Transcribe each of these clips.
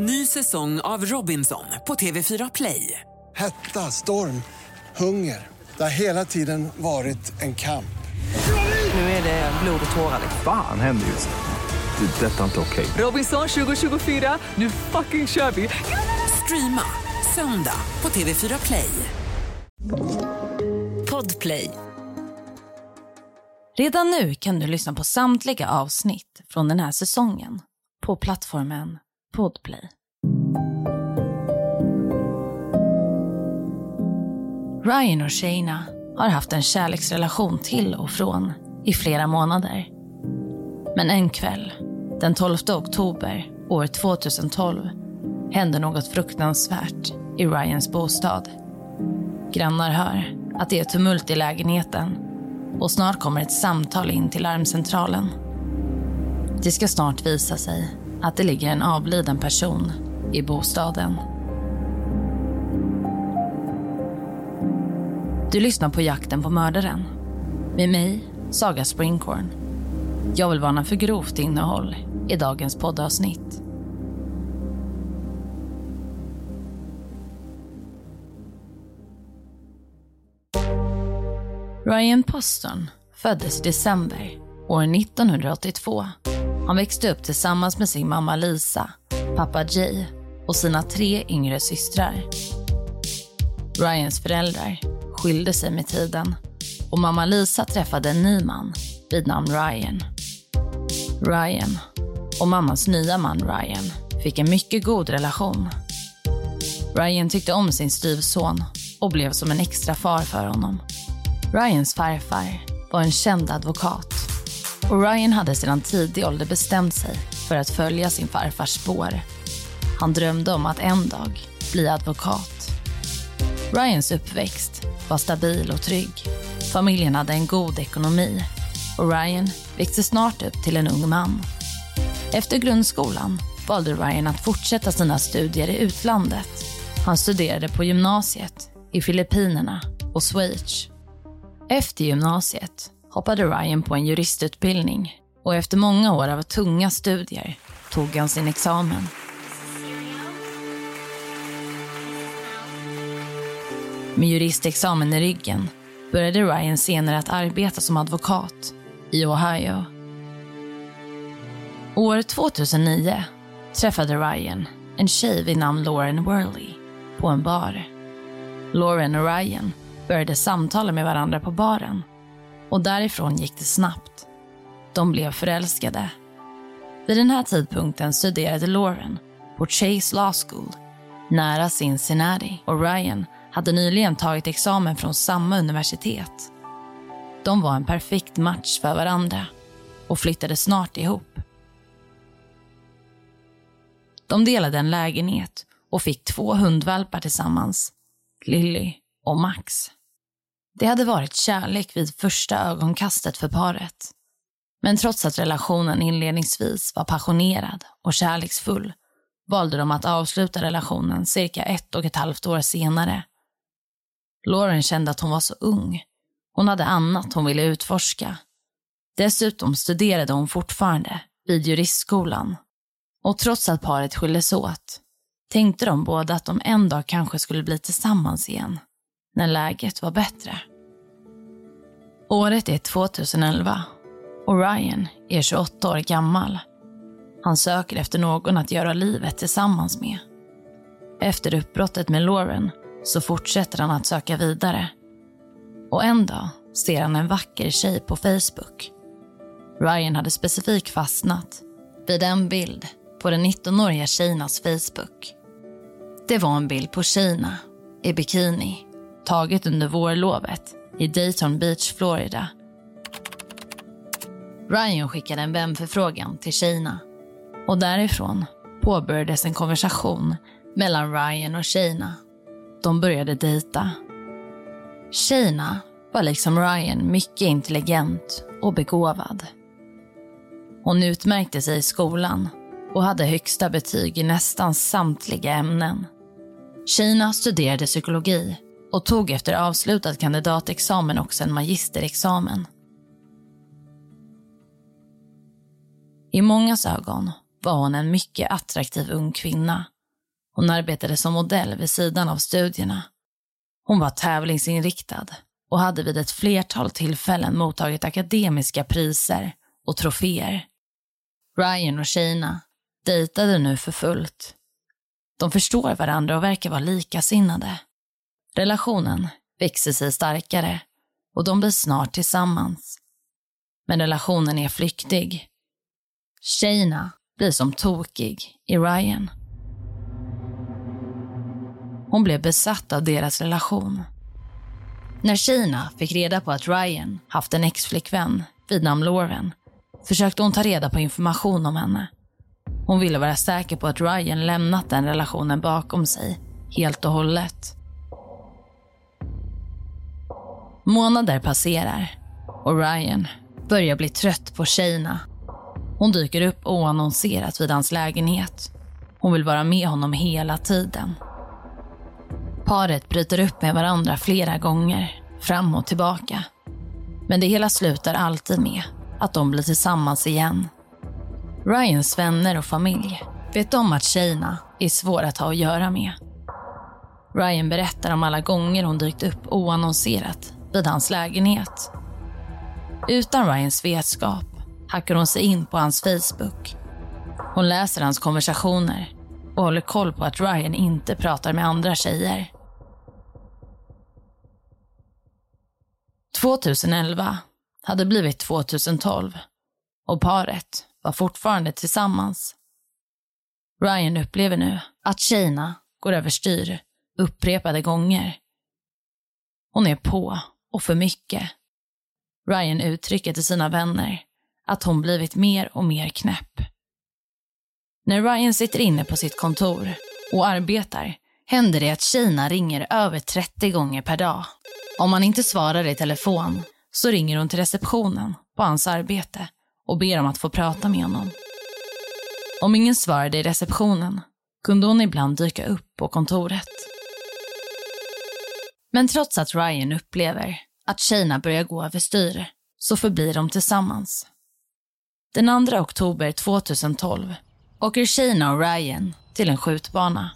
Ny säsong av Robinson på TV4 Play. Hetta, storm, hunger. Det har hela tiden varit en kamp. Nu är det blod och tårar. Fan händer just nu. Det. Detta är inte okej. Robinson 2024, nu fucking kör vi! Streama söndag på TV4 Play. Podplay. Redan nu kan du lyssna på samtliga avsnitt från den här säsongen på plattformen Podplay. Ryan och Shayna har haft en kärleksrelation till och från i flera månader. Men en kväll, den 12 oktober år 2012, händer något fruktansvärt i Ryans bostad. Grannar hör att det är tumult i lägenheten och snart kommer ett samtal in till larmcentralen. Det ska snart visa sig att det ligger en avliden person i bostaden. Du lyssnar på Jakten på mördaren. Med mig, Saga Springhorn. Jag vill varna för grovt innehåll i dagens poddavsnitt. Ryan Poston föddes i december år 1982. Han växte upp tillsammans med sin mamma Lisa, pappa Jay och sina tre yngre systrar. Ryans föräldrar skilde sig med tiden och mamma Lisa träffade en ny man vid namn Ryan. Ryan och mammas nya man Ryan fick en mycket god relation. Ryan tyckte om sin styvson och blev som en extra far för honom. Ryans farfar var en känd advokat och Ryan hade sedan tidig ålder bestämt sig för att följa sin farfars spår. Han drömde om att en dag bli advokat. Ryans uppväxt var stabil och trygg. Familjen hade en god ekonomi och Ryan växte snart upp till en ung man. Efter grundskolan valde Ryan att fortsätta sina studier i utlandet. Han studerade på gymnasiet i Filippinerna och Schweiz. Efter gymnasiet hoppade Ryan på en juristutbildning och efter många år av tunga studier tog han sin examen. Med juristexamen i ryggen började Ryan senare att arbeta som advokat i Ohio. År 2009 träffade Ryan en tjej vid namn Lauren Worley på en bar. Lauren och Ryan började samtala med varandra på baren och därifrån gick det snabbt. De blev förälskade. Vid den här tidpunkten studerade Lauren på Chase Law School nära Cincinnati och Ryan hade nyligen tagit examen från samma universitet. De var en perfekt match för varandra och flyttade snart ihop. De delade en lägenhet och fick två hundvalpar tillsammans, Lily och Max. Det hade varit kärlek vid första ögonkastet för paret. Men trots att relationen inledningsvis var passionerad och kärleksfull valde de att avsluta relationen cirka ett och ett halvt år senare. Lauren kände att hon var så ung. Hon hade annat hon ville utforska. Dessutom studerade hon fortfarande vid juristskolan. Och trots att paret skildes åt tänkte de båda att de en dag kanske skulle bli tillsammans igen när läget var bättre. Året är 2011 och Ryan är 28 år gammal. Han söker efter någon att göra livet tillsammans med. Efter uppbrottet med Lauren så fortsätter han att söka vidare. Och en dag ser han en vacker tjej på Facebook. Ryan hade specifikt fastnat vid en bild på den 19-åriga tjejernas Facebook. Det var en bild på Kina i bikini taget under vårlovet i Dayton Beach, Florida. Ryan skickade en vänförfrågan till tjejerna och därifrån påbörjades en konversation mellan Ryan och tjejerna. De började dejta. Tjejerna var liksom Ryan mycket intelligent och begåvad. Hon utmärkte sig i skolan och hade högsta betyg i nästan samtliga ämnen. Tjejerna studerade psykologi och tog efter avslutad kandidatexamen också en magisterexamen. I mångas ögon var hon en mycket attraktiv ung kvinna. Hon arbetade som modell vid sidan av studierna. Hon var tävlingsinriktad och hade vid ett flertal tillfällen mottagit akademiska priser och troféer. Ryan och Shayna dejtade nu för fullt. De förstår varandra och verkar vara likasinnade. Relationen växer sig starkare och de blir snart tillsammans. Men relationen är flyktig. Shayna blir som tokig i Ryan. Hon blev besatt av deras relation. När Shayna fick reda på att Ryan haft en exflickvän vid namn Lauren försökte hon ta reda på information om henne. Hon ville vara säker på att Ryan lämnat den relationen bakom sig helt och hållet. Månader passerar och Ryan börjar bli trött på Shayna. Hon dyker upp oannonserat vid hans lägenhet. Hon vill vara med honom hela tiden. Paret bryter upp med varandra flera gånger, fram och tillbaka. Men det hela slutar alltid med att de blir tillsammans igen. Ryans vänner och familj vet om att Shayna är svår att ha att göra med. Ryan berättar om alla gånger hon dykt upp oannonserat vid hans lägenhet. Utan Ryans vetskap hackar hon sig in på hans Facebook. Hon läser hans konversationer och håller koll på att Ryan inte pratar med andra tjejer. 2011 hade blivit 2012 och paret var fortfarande tillsammans. Ryan upplever nu att tjejerna går överstyr upprepade gånger. Hon är på och för mycket. Ryan uttrycker till sina vänner att hon blivit mer och mer knäpp. När Ryan sitter inne på sitt kontor och arbetar händer det att Kina ringer över 30 gånger per dag. Om han inte svarar i telefon så ringer hon till receptionen på hans arbete och ber om att få prata med honom. Om ingen svarade i receptionen kunde hon ibland dyka upp på kontoret. Men trots att Ryan upplever att tjejerna börjar gå överstyr så förblir de tillsammans. Den 2 oktober 2012 åker Shayna och Ryan till en skjutbana.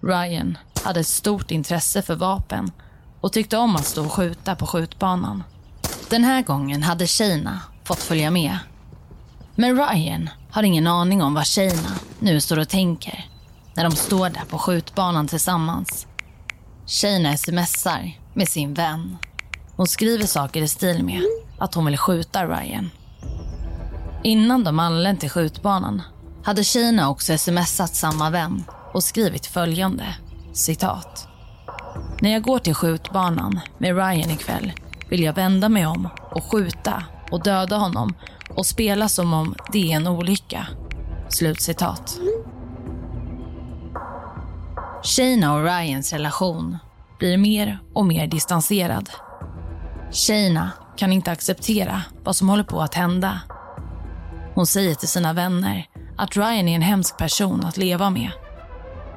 Ryan hade ett stort intresse för vapen och tyckte om att stå och skjuta på skjutbanan. Den här gången hade Shayna fått följa med. Men Ryan har ingen aning om vad Shayna nu står och tänker när de står där på skjutbanan tillsammans. Tjejerna smsar med sin vän. Hon skriver saker i stil med att hon vill skjuta Ryan. Innan de anlänt till skjutbanan hade tjejerna också smsat samma vän och skrivit följande, citat. När jag går till skjutbanan med Ryan ikväll vill jag vända mig om och skjuta och döda honom och spela som om det är en olycka. Slutcitat. Shayna och Ryans relation blir mer och mer distanserad. Shayna kan inte acceptera vad som håller på att hända. Hon säger till sina vänner att Ryan är en hemsk person att leva med.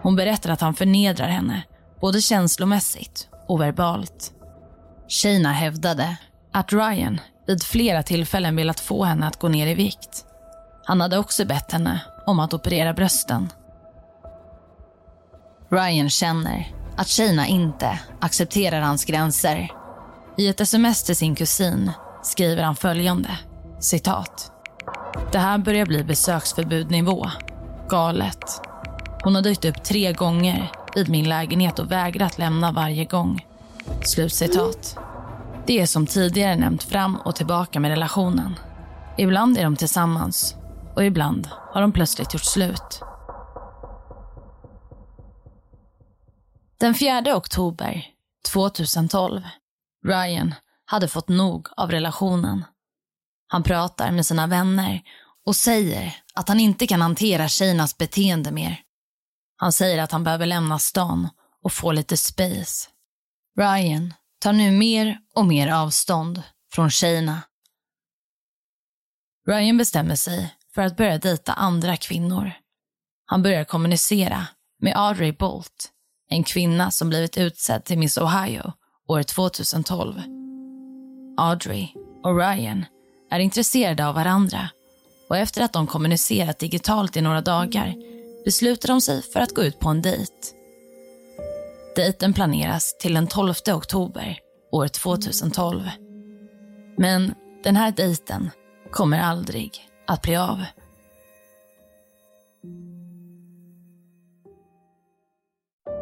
Hon berättar att han förnedrar henne, både känslomässigt och verbalt. Shayna hävdade att Ryan vid flera tillfällen velat få henne att gå ner i vikt. Han hade också bett henne om att operera brösten. Ryan känner att Kina inte accepterar hans gränser. I ett sms till sin kusin skriver han följande, citat. Det här börjar bli besöksförbudnivå. Galet. Hon har dykt upp tre gånger vid min lägenhet och vägrat lämna varje gång. Slutcitat. Det är som tidigare nämnt fram och tillbaka med relationen. Ibland är de tillsammans och ibland har de plötsligt gjort slut. Den 4 oktober 2012. Ryan hade fått nog av relationen. Han pratar med sina vänner och säger att han inte kan hantera tjejernas beteende mer. Han säger att han behöver lämna stan och få lite space. Ryan tar nu mer och mer avstånd från tjejerna. Ryan bestämmer sig för att börja dejta andra kvinnor. Han börjar kommunicera med Audrey Bolt, en kvinna som blivit utsedd till Miss Ohio år 2012. Audrey och Ryan är intresserade av varandra och efter att de kommunicerat digitalt i några dagar beslutar de sig för att gå ut på en dejt. Dejten planeras till den 12 oktober år 2012. Men den här dejten kommer aldrig att bli av.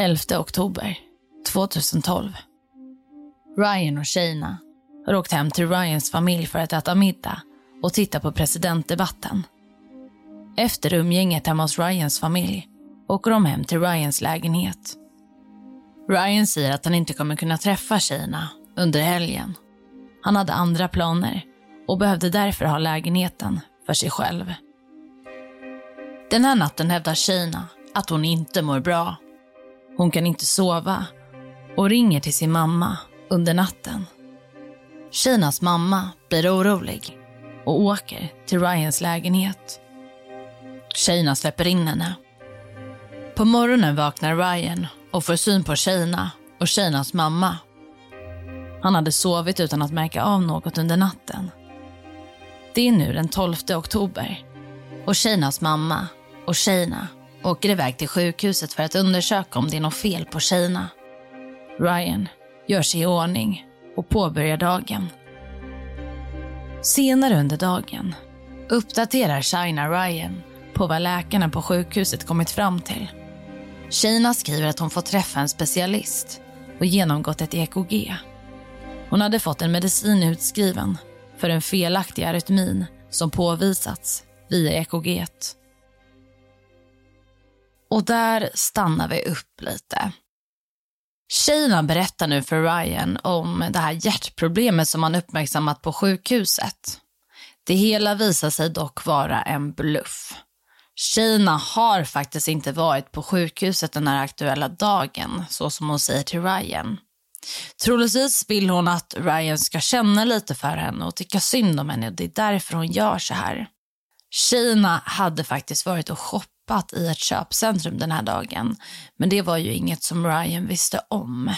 Elfte oktober 2012. Ryan och Shayna har åkt hem till Ryans familj för att äta middag och titta på presidentdebatten. Efter umgänget hemma hos Ryans familj åker de hem till Ryans lägenhet. Ryan säger att han inte kommer kunna träffa Shayna under helgen. Han hade andra planer och behövde därför ha lägenheten för sig själv. Den här natten hävdar Shayna att hon inte mår bra. Hon kan inte sova och ringer till sin mamma under natten. Shaynas mamma blir orolig och åker till Ryans lägenhet. Shayna släpper in henne. På morgonen vaknar Ryan och får syn på Shayna och Shaynas mamma. Han hade sovit utan att märka av något under natten. Det är nu den 12 oktober och Shaynas mamma och Shayna åker iväg till sjukhuset för att undersöka om det är något fel på tjejerna. Ryan gör sig i ordning och påbörjar dagen. Senare under dagen uppdaterar Shina Ryan på vad läkarna på sjukhuset kommit fram till. Shina skriver att hon fått träffa en specialist och genomgått ett EKG. Hon hade fått en medicin utskriven för en felaktig arytmin som påvisats via EKG. Och där stannar vi upp lite. Tjejerna berättar nu för Ryan om det här hjärtproblemet som han uppmärksammat på sjukhuset. Det hela visar sig dock vara en bluff. Tjejerna har faktiskt inte varit på sjukhuset den här aktuella dagen, så som hon säger till Ryan. Troligtvis vill hon att Ryan ska känna lite för henne och tycka synd om henne och det är därför hon gör så här. Tjejerna hade faktiskt varit och shoppat i ett köpcentrum den här dagen, men det var ju inget som Ryan visste om.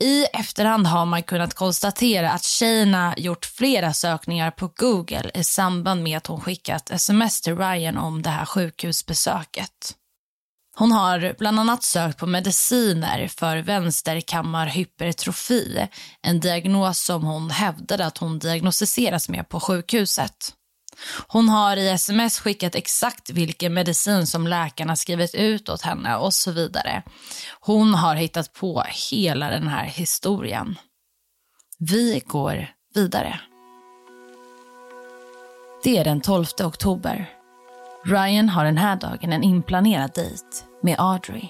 I efterhand har man kunnat konstatera att Shayna gjort flera sökningar på Google i samband med att hon skickat sms till Ryan om det här sjukhusbesöket. Hon har bland annat sökt på mediciner för vänsterkammarhypertrofi, en diagnos som hon hävdade att hon diagnostiserats med på sjukhuset. Hon har i sms skickat exakt vilken medicin som läkarna skrivit ut åt henne och så vidare. Hon har hittat på hela den här historien. Vi går vidare. Det är den 12 oktober. Ryan har den här dagen en inplanerad dejt med Audrey.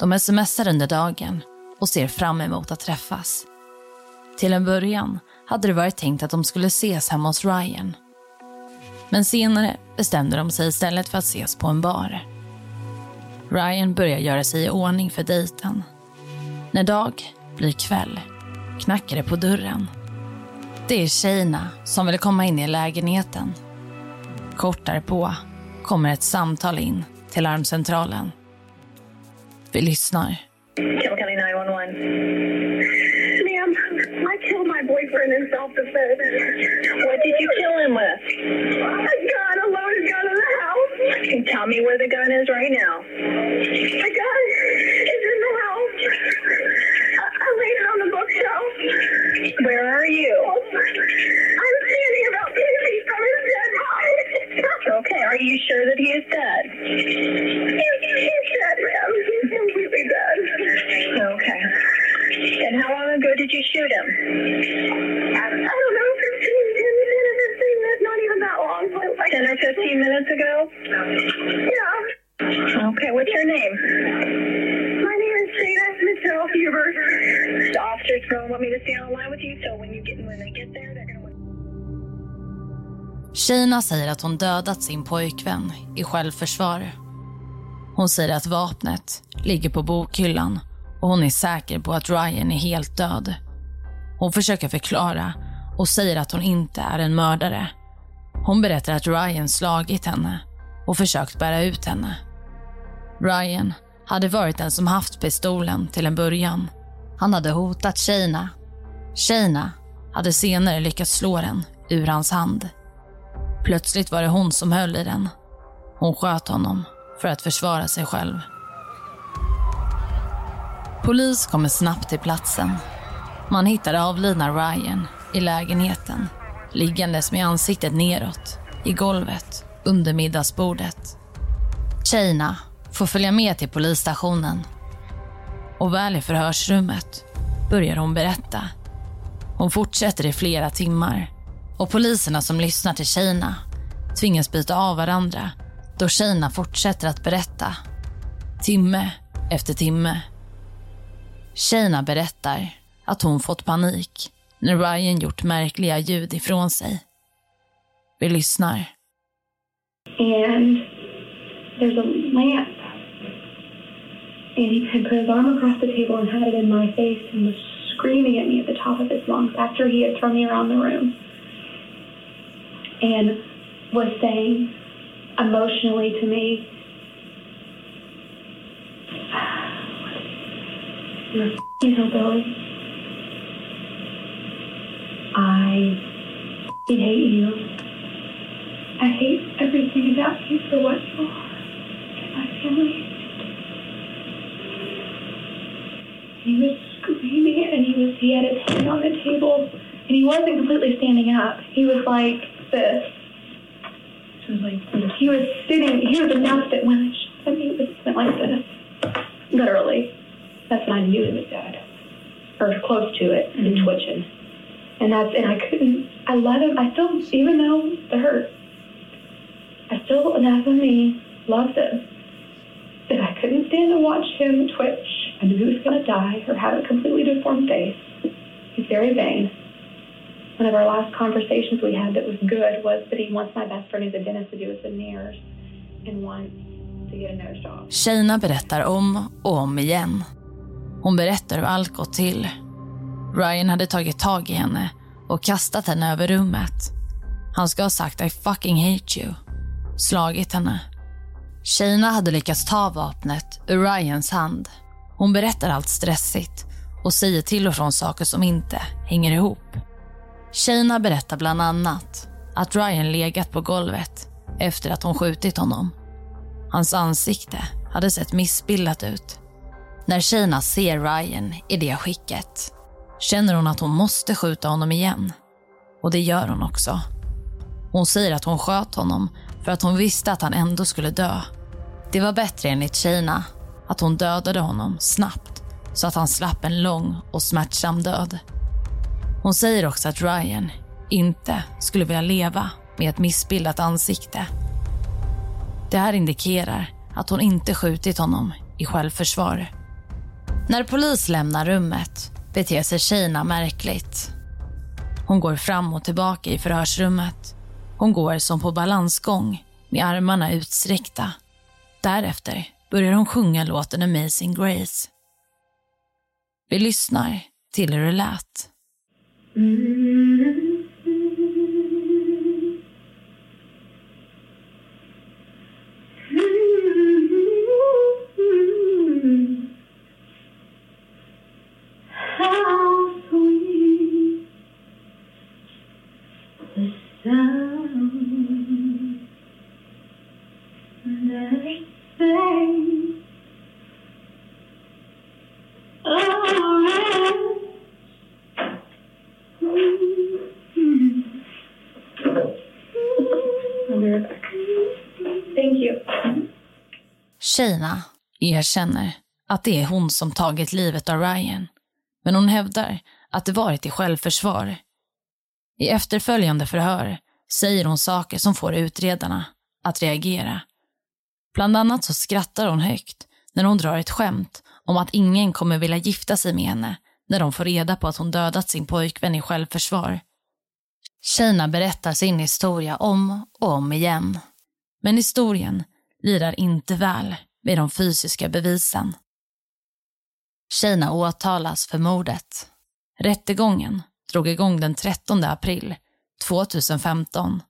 De smsar under dagen och ser fram emot att träffas. Till en början hade det varit tänkt att de skulle ses hemma hos Ryan men senare bestämde de sig istället för att ses på en bar. Ryan börjar göra sig i ordning för dejten. När dag blir kväll knackar det på dörren. Det är Shayna som vill komma in i lägenheten. Kort därpå kommer ett samtal in till larmcentralen. Vi lyssnar. Campbell County 911. I killed my boyfriend in self-defense. What did you kill him with? A gun, a loaded gun in the house. Can you tell me where the gun is right now? The gun is in the house. I, I laid it on the bookshelf. Where are you? I'm standing about 10 feet from his dead body. okay, Are you sure that he is dead? He's dead, ma'am. He's completely dead. Okay. And how long ago did you shoot him? I, I don't know, 15, 10 minutes, 15 minutes, not even that long. Like 10 or 15 minutes ago? Yeah. Okay, what's your name? My name is Jada Michelle Huber. The officers don't want me to stay on the line with you, so when you get when they get there, they're gonna. Shayna säger att hon dödat sin pojkvän i självförsvar. Hon säger att vapnet ligger på bokhyllan och hon är säker på att Ryan är helt död. Hon försöker förklara och säger att hon inte är en mördare. Hon berättar att Ryan slagit henne och försökt bära ut henne. Ryan hade varit den som haft pistolen till en början. Han hade hotat Shayna. Shayna hade senare lyckats slå den ur hans hand. Plötsligt var det hon som höll i den. Hon sköt honom för att försvara sig själv. Polis kommer snabbt till platsen. Man hittar avlidna Ryan i lägenheten liggandes med ansiktet neråt i golvet under middagsbordet. Tjejerna får följa med till polisstationen. Och väl i förhörsrummet börjar hon berätta. Hon fortsätter i flera timmar och poliserna som lyssnar till tjejerna tvingas byta av varandra då tjejerna fortsätter att berätta. Timme efter timme. Shayna berättar att hon fått panik när Ryan gjort märkliga ljud ifrån sig. Vi lyssnar. and there's a lamp. And he had put his arm across the table and had it in my face and was screaming at me at the top of his lungs after he had thrown me around the room. And was saying emotionally to me, F***ing hillbilly. I f***ing hate you. I hate everything about you for what you are and my family. He was screaming and he was he had his hand on the table and he wasn't completely standing up. He was like this. He was like this. He was sitting he was enough that when I him he was like this. Literally. That's when I knew he was dead. Or close to it and mm-hmm. twitching. And that's and I couldn't I let him I still even though the hurt I still, enough of me, loved him. And I couldn't stand to watch him twitch. I knew he was going to die or have a completely deformed face. He's very vain. One of our last conversations we had that was good was that he wants my best friend who's a dentist to do his veneers and wants to get a nose job. Shayna berättar om och om igen. Hon berättar hur allt gått till. Ryan hade tagit tag i henne och kastat henne över rummet. Han ska ha sagt I fucking hate you. Slagit henne. Shayna hade lyckats ta vapnet ur Ryans hand. Hon berättar allt stressigt och säger till och från saker som inte hänger ihop. Shayna berättar bland annat att Ryan legat på golvet efter att hon skjutit honom. Hans ansikte hade sett missbildat ut. När Shana ser Ryan i det skicket känner hon att hon måste skjuta honom igen. Och det gör hon också. Hon säger att hon sköt honom för att hon visste att han ändå skulle dö. Det var bättre enligt Shana att hon dödade honom snabbt så att han slapp en lång och smärtsam död. Hon säger också att Ryan inte skulle vilja leva med ett missbildat ansikte. Det här indikerar att hon inte skjutit honom i självförsvar. När polis lämnar rummet beter sig Shayna märkligt. Hon går fram och tillbaka i förhörsrummet. Hon går som på balansgång med armarna utsträckta. Därefter börjar hon sjunga låten Amazing Grace. Vi lyssnar till hur det lät. Mm. Shana erkänner att det är hon som tagit livet av Ryan. Men hon hävdar att det varit i självförsvar. I efterföljande förhör säger hon saker som får utredarna att reagera. Bland annat så skrattar hon högt när hon drar ett skämt om att ingen kommer vilja gifta sig med henne när de får reda på att hon dödat sin pojkvän i självförsvar. Tjejerna berättar sin historia om och om igen. Men historien lirar inte väl med de fysiska bevisen. Tjejerna åtalas för mordet. Rättegången drog igång den 13 april 2015.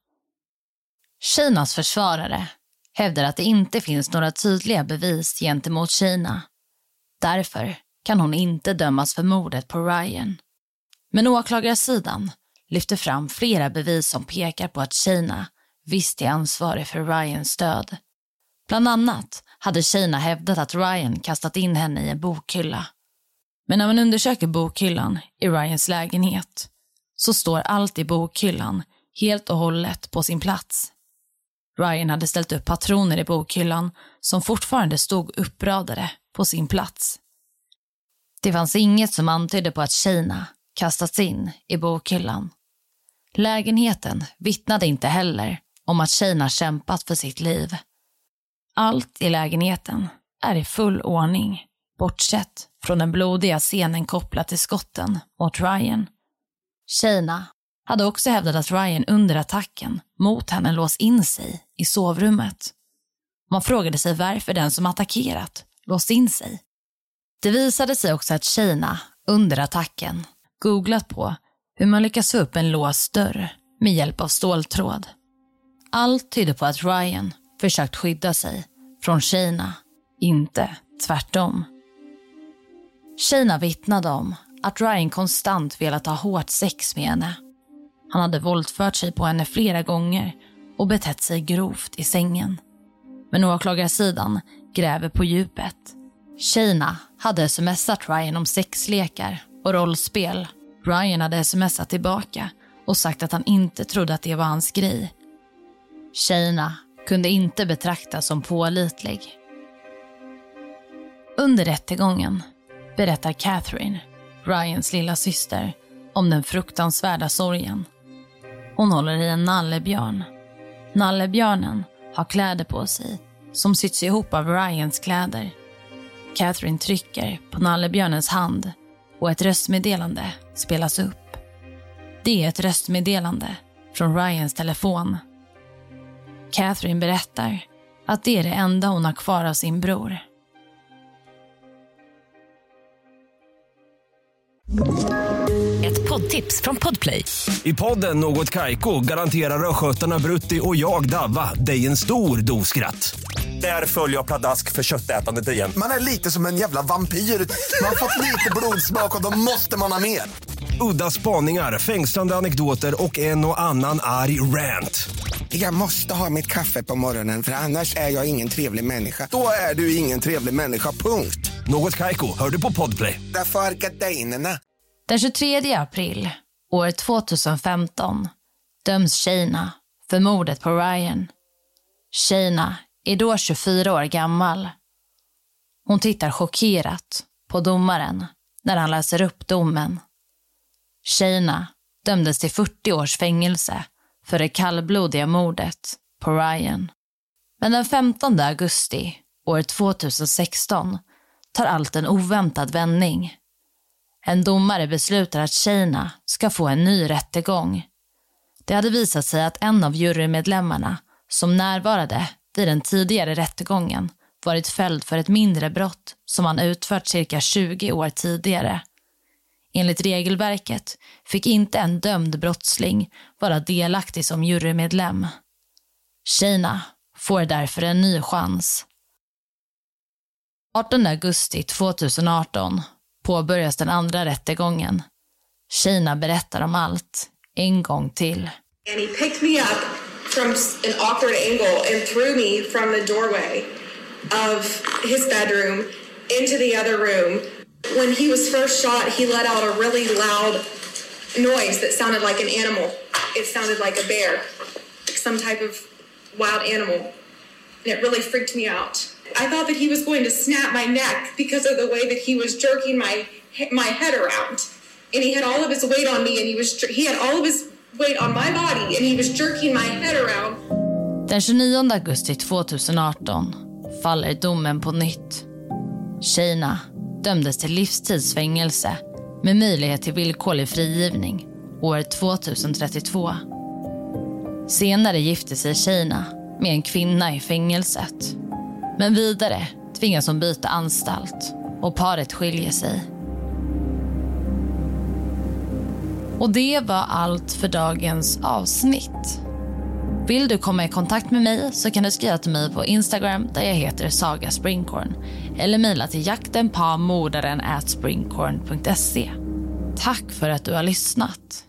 Kinas försvarare hävdar att det inte finns några tydliga bevis gentemot Kina. Därför kan hon inte dömas för mordet på Ryan. Men åklagarsidan lyfter fram flera bevis som pekar på att Kina visst är ansvarig för Ryans död. Bland annat hade tjejerna hävdat att Ryan kastat in henne i en bokhylla. Men när man undersöker bokhyllan i Ryans lägenhet så står allt i bokhyllan helt och hållet på sin plats. Ryan hade ställt upp patroner i bokhyllan som fortfarande stod uppradade på sin plats. Det fanns inget som antydde på att tjejerna kastats in i bokhyllan. Lägenheten vittnade inte heller om att tjejerna kämpat för sitt liv. Allt i lägenheten är i full ordning, bortsett från den blodiga scenen kopplat till skotten mot Ryan. Tjejerna hade också hävdat att Ryan under attacken mot henne låst in sig i sovrummet. Man frågade sig varför den som attackerat låst in sig. Det visade sig också att tjejerna under attacken googlat på hur man lyckas få upp en låst dörr med hjälp av ståltråd. Allt tyder på att Ryan försökt skydda sig från Shayna, inte tvärtom. Shayna vittnade om att Ryan konstant velat ha hårt sex med henne. Han hade våldfört sig på henne flera gånger och betett sig grovt i sängen. Men åklagarsidan gräver på djupet. Shayna hade smsat Ryan om sexlekar och rollspel. Ryan hade smsat tillbaka och sagt att han inte trodde att det var hans grej. Shayna kunde inte betraktas som pålitlig. Under rättegången berättar Catherine, Ryans lilla syster, om den fruktansvärda sorgen. Hon håller i en nallebjörn. Nallebjörnen har kläder på sig som sytts ihop av Ryans kläder. Catherine trycker på nallebjörnens hand och ett röstmeddelande spelas upp. Det är ett röstmeddelande från Ryans telefon. Catherine berättar att det är det enda hon har kvar av sin bror. Ett poddtips från Podplay. I podden Något Kaiko garanterar östgötarna Brutti och jag, Davva, dig en stor dos skratt. Där följer jag pladask för köttätandet igen. Man är lite som en jävla vampyr. Man har fått lite blodsmak och då måste man ha mer. Udda spaningar, fängslande anekdoter och en och annan arg rant. Jag måste ha mitt kaffe på morgonen för annars är jag ingen trevlig människa. Då är du ingen trevlig människa, punkt. Något Kaiko, hör du på Podplay. Därför är gardinerna. Den 23 april år 2015 döms Shayna för mordet på Ryan. Shayna är då 24 år gammal. Hon tittar chockerat på domaren när han läser upp domen. Tjejerna dömdes till 40 års fängelse för det kallblodiga mordet på Ryan. Men den 15 augusti år 2016 tar allt en oväntad vändning. En domare beslutar att tjejerna ska få en ny rättegång. Det hade visat sig att en av jurymedlemmarna som närvarade vid den tidigare rättegången varit fälld för ett mindre brott som han utfört cirka 20 år tidigare. Enligt regelverket fick inte en dömd brottsling vara delaktig som jurymedlem. Kina får därför en ny chans. 18 augusti 2018 påbörjas den andra rättegången. Kina berättar om allt, en gång till. And he picked me up from an awkward angle and threw me from the doorway of his bedroom into the other room. When he was first shot, he let out a really loud noise that sounded like an animal. It sounded like a bear, some type of wild animal. And it really freaked me out. I thought that he was going to snap my neck because of the way that he was jerking my my head around. And he had all of his weight on me and he was he had all of his weight on my body and he was jerking my head around. Den 29 augusti 2018 faller domen på nytt. Sheina dömdes till livstidsfängelse med möjlighet till villkorlig frigivning år 2032. Senare gifte sig Kina med en kvinna i fängelset. Men vidare tvingas hon byta anstalt och paret skiljer sig. Och det var allt för dagens avsnitt. Vill du komma i kontakt med mig så kan du skriva till mig på Instagram där jag heter Saga Springkorn eller mejla till jaktenpamordaren springkorn.se. Tack för att du har lyssnat.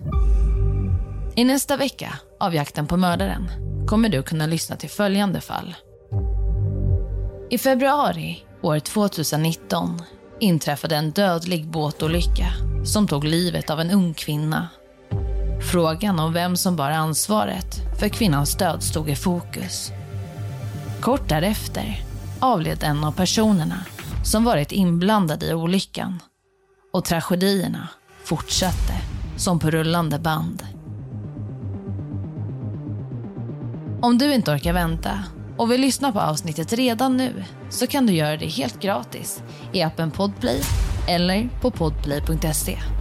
I nästa vecka av Jakten på mördaren kommer du kunna lyssna till följande fall. I februari år 2019 inträffade en dödlig båtolycka som tog livet av en ung kvinna. Frågan om vem som bar ansvaret för kvinnans död stod i fokus. Kort därefter avled en av personerna som varit inblandad i olyckan. Och tragedierna fortsatte som på rullande band. Om du inte orkar vänta och vill lyssna på avsnittet redan nu så kan du göra det helt gratis i appen Podplay eller på podplay.se.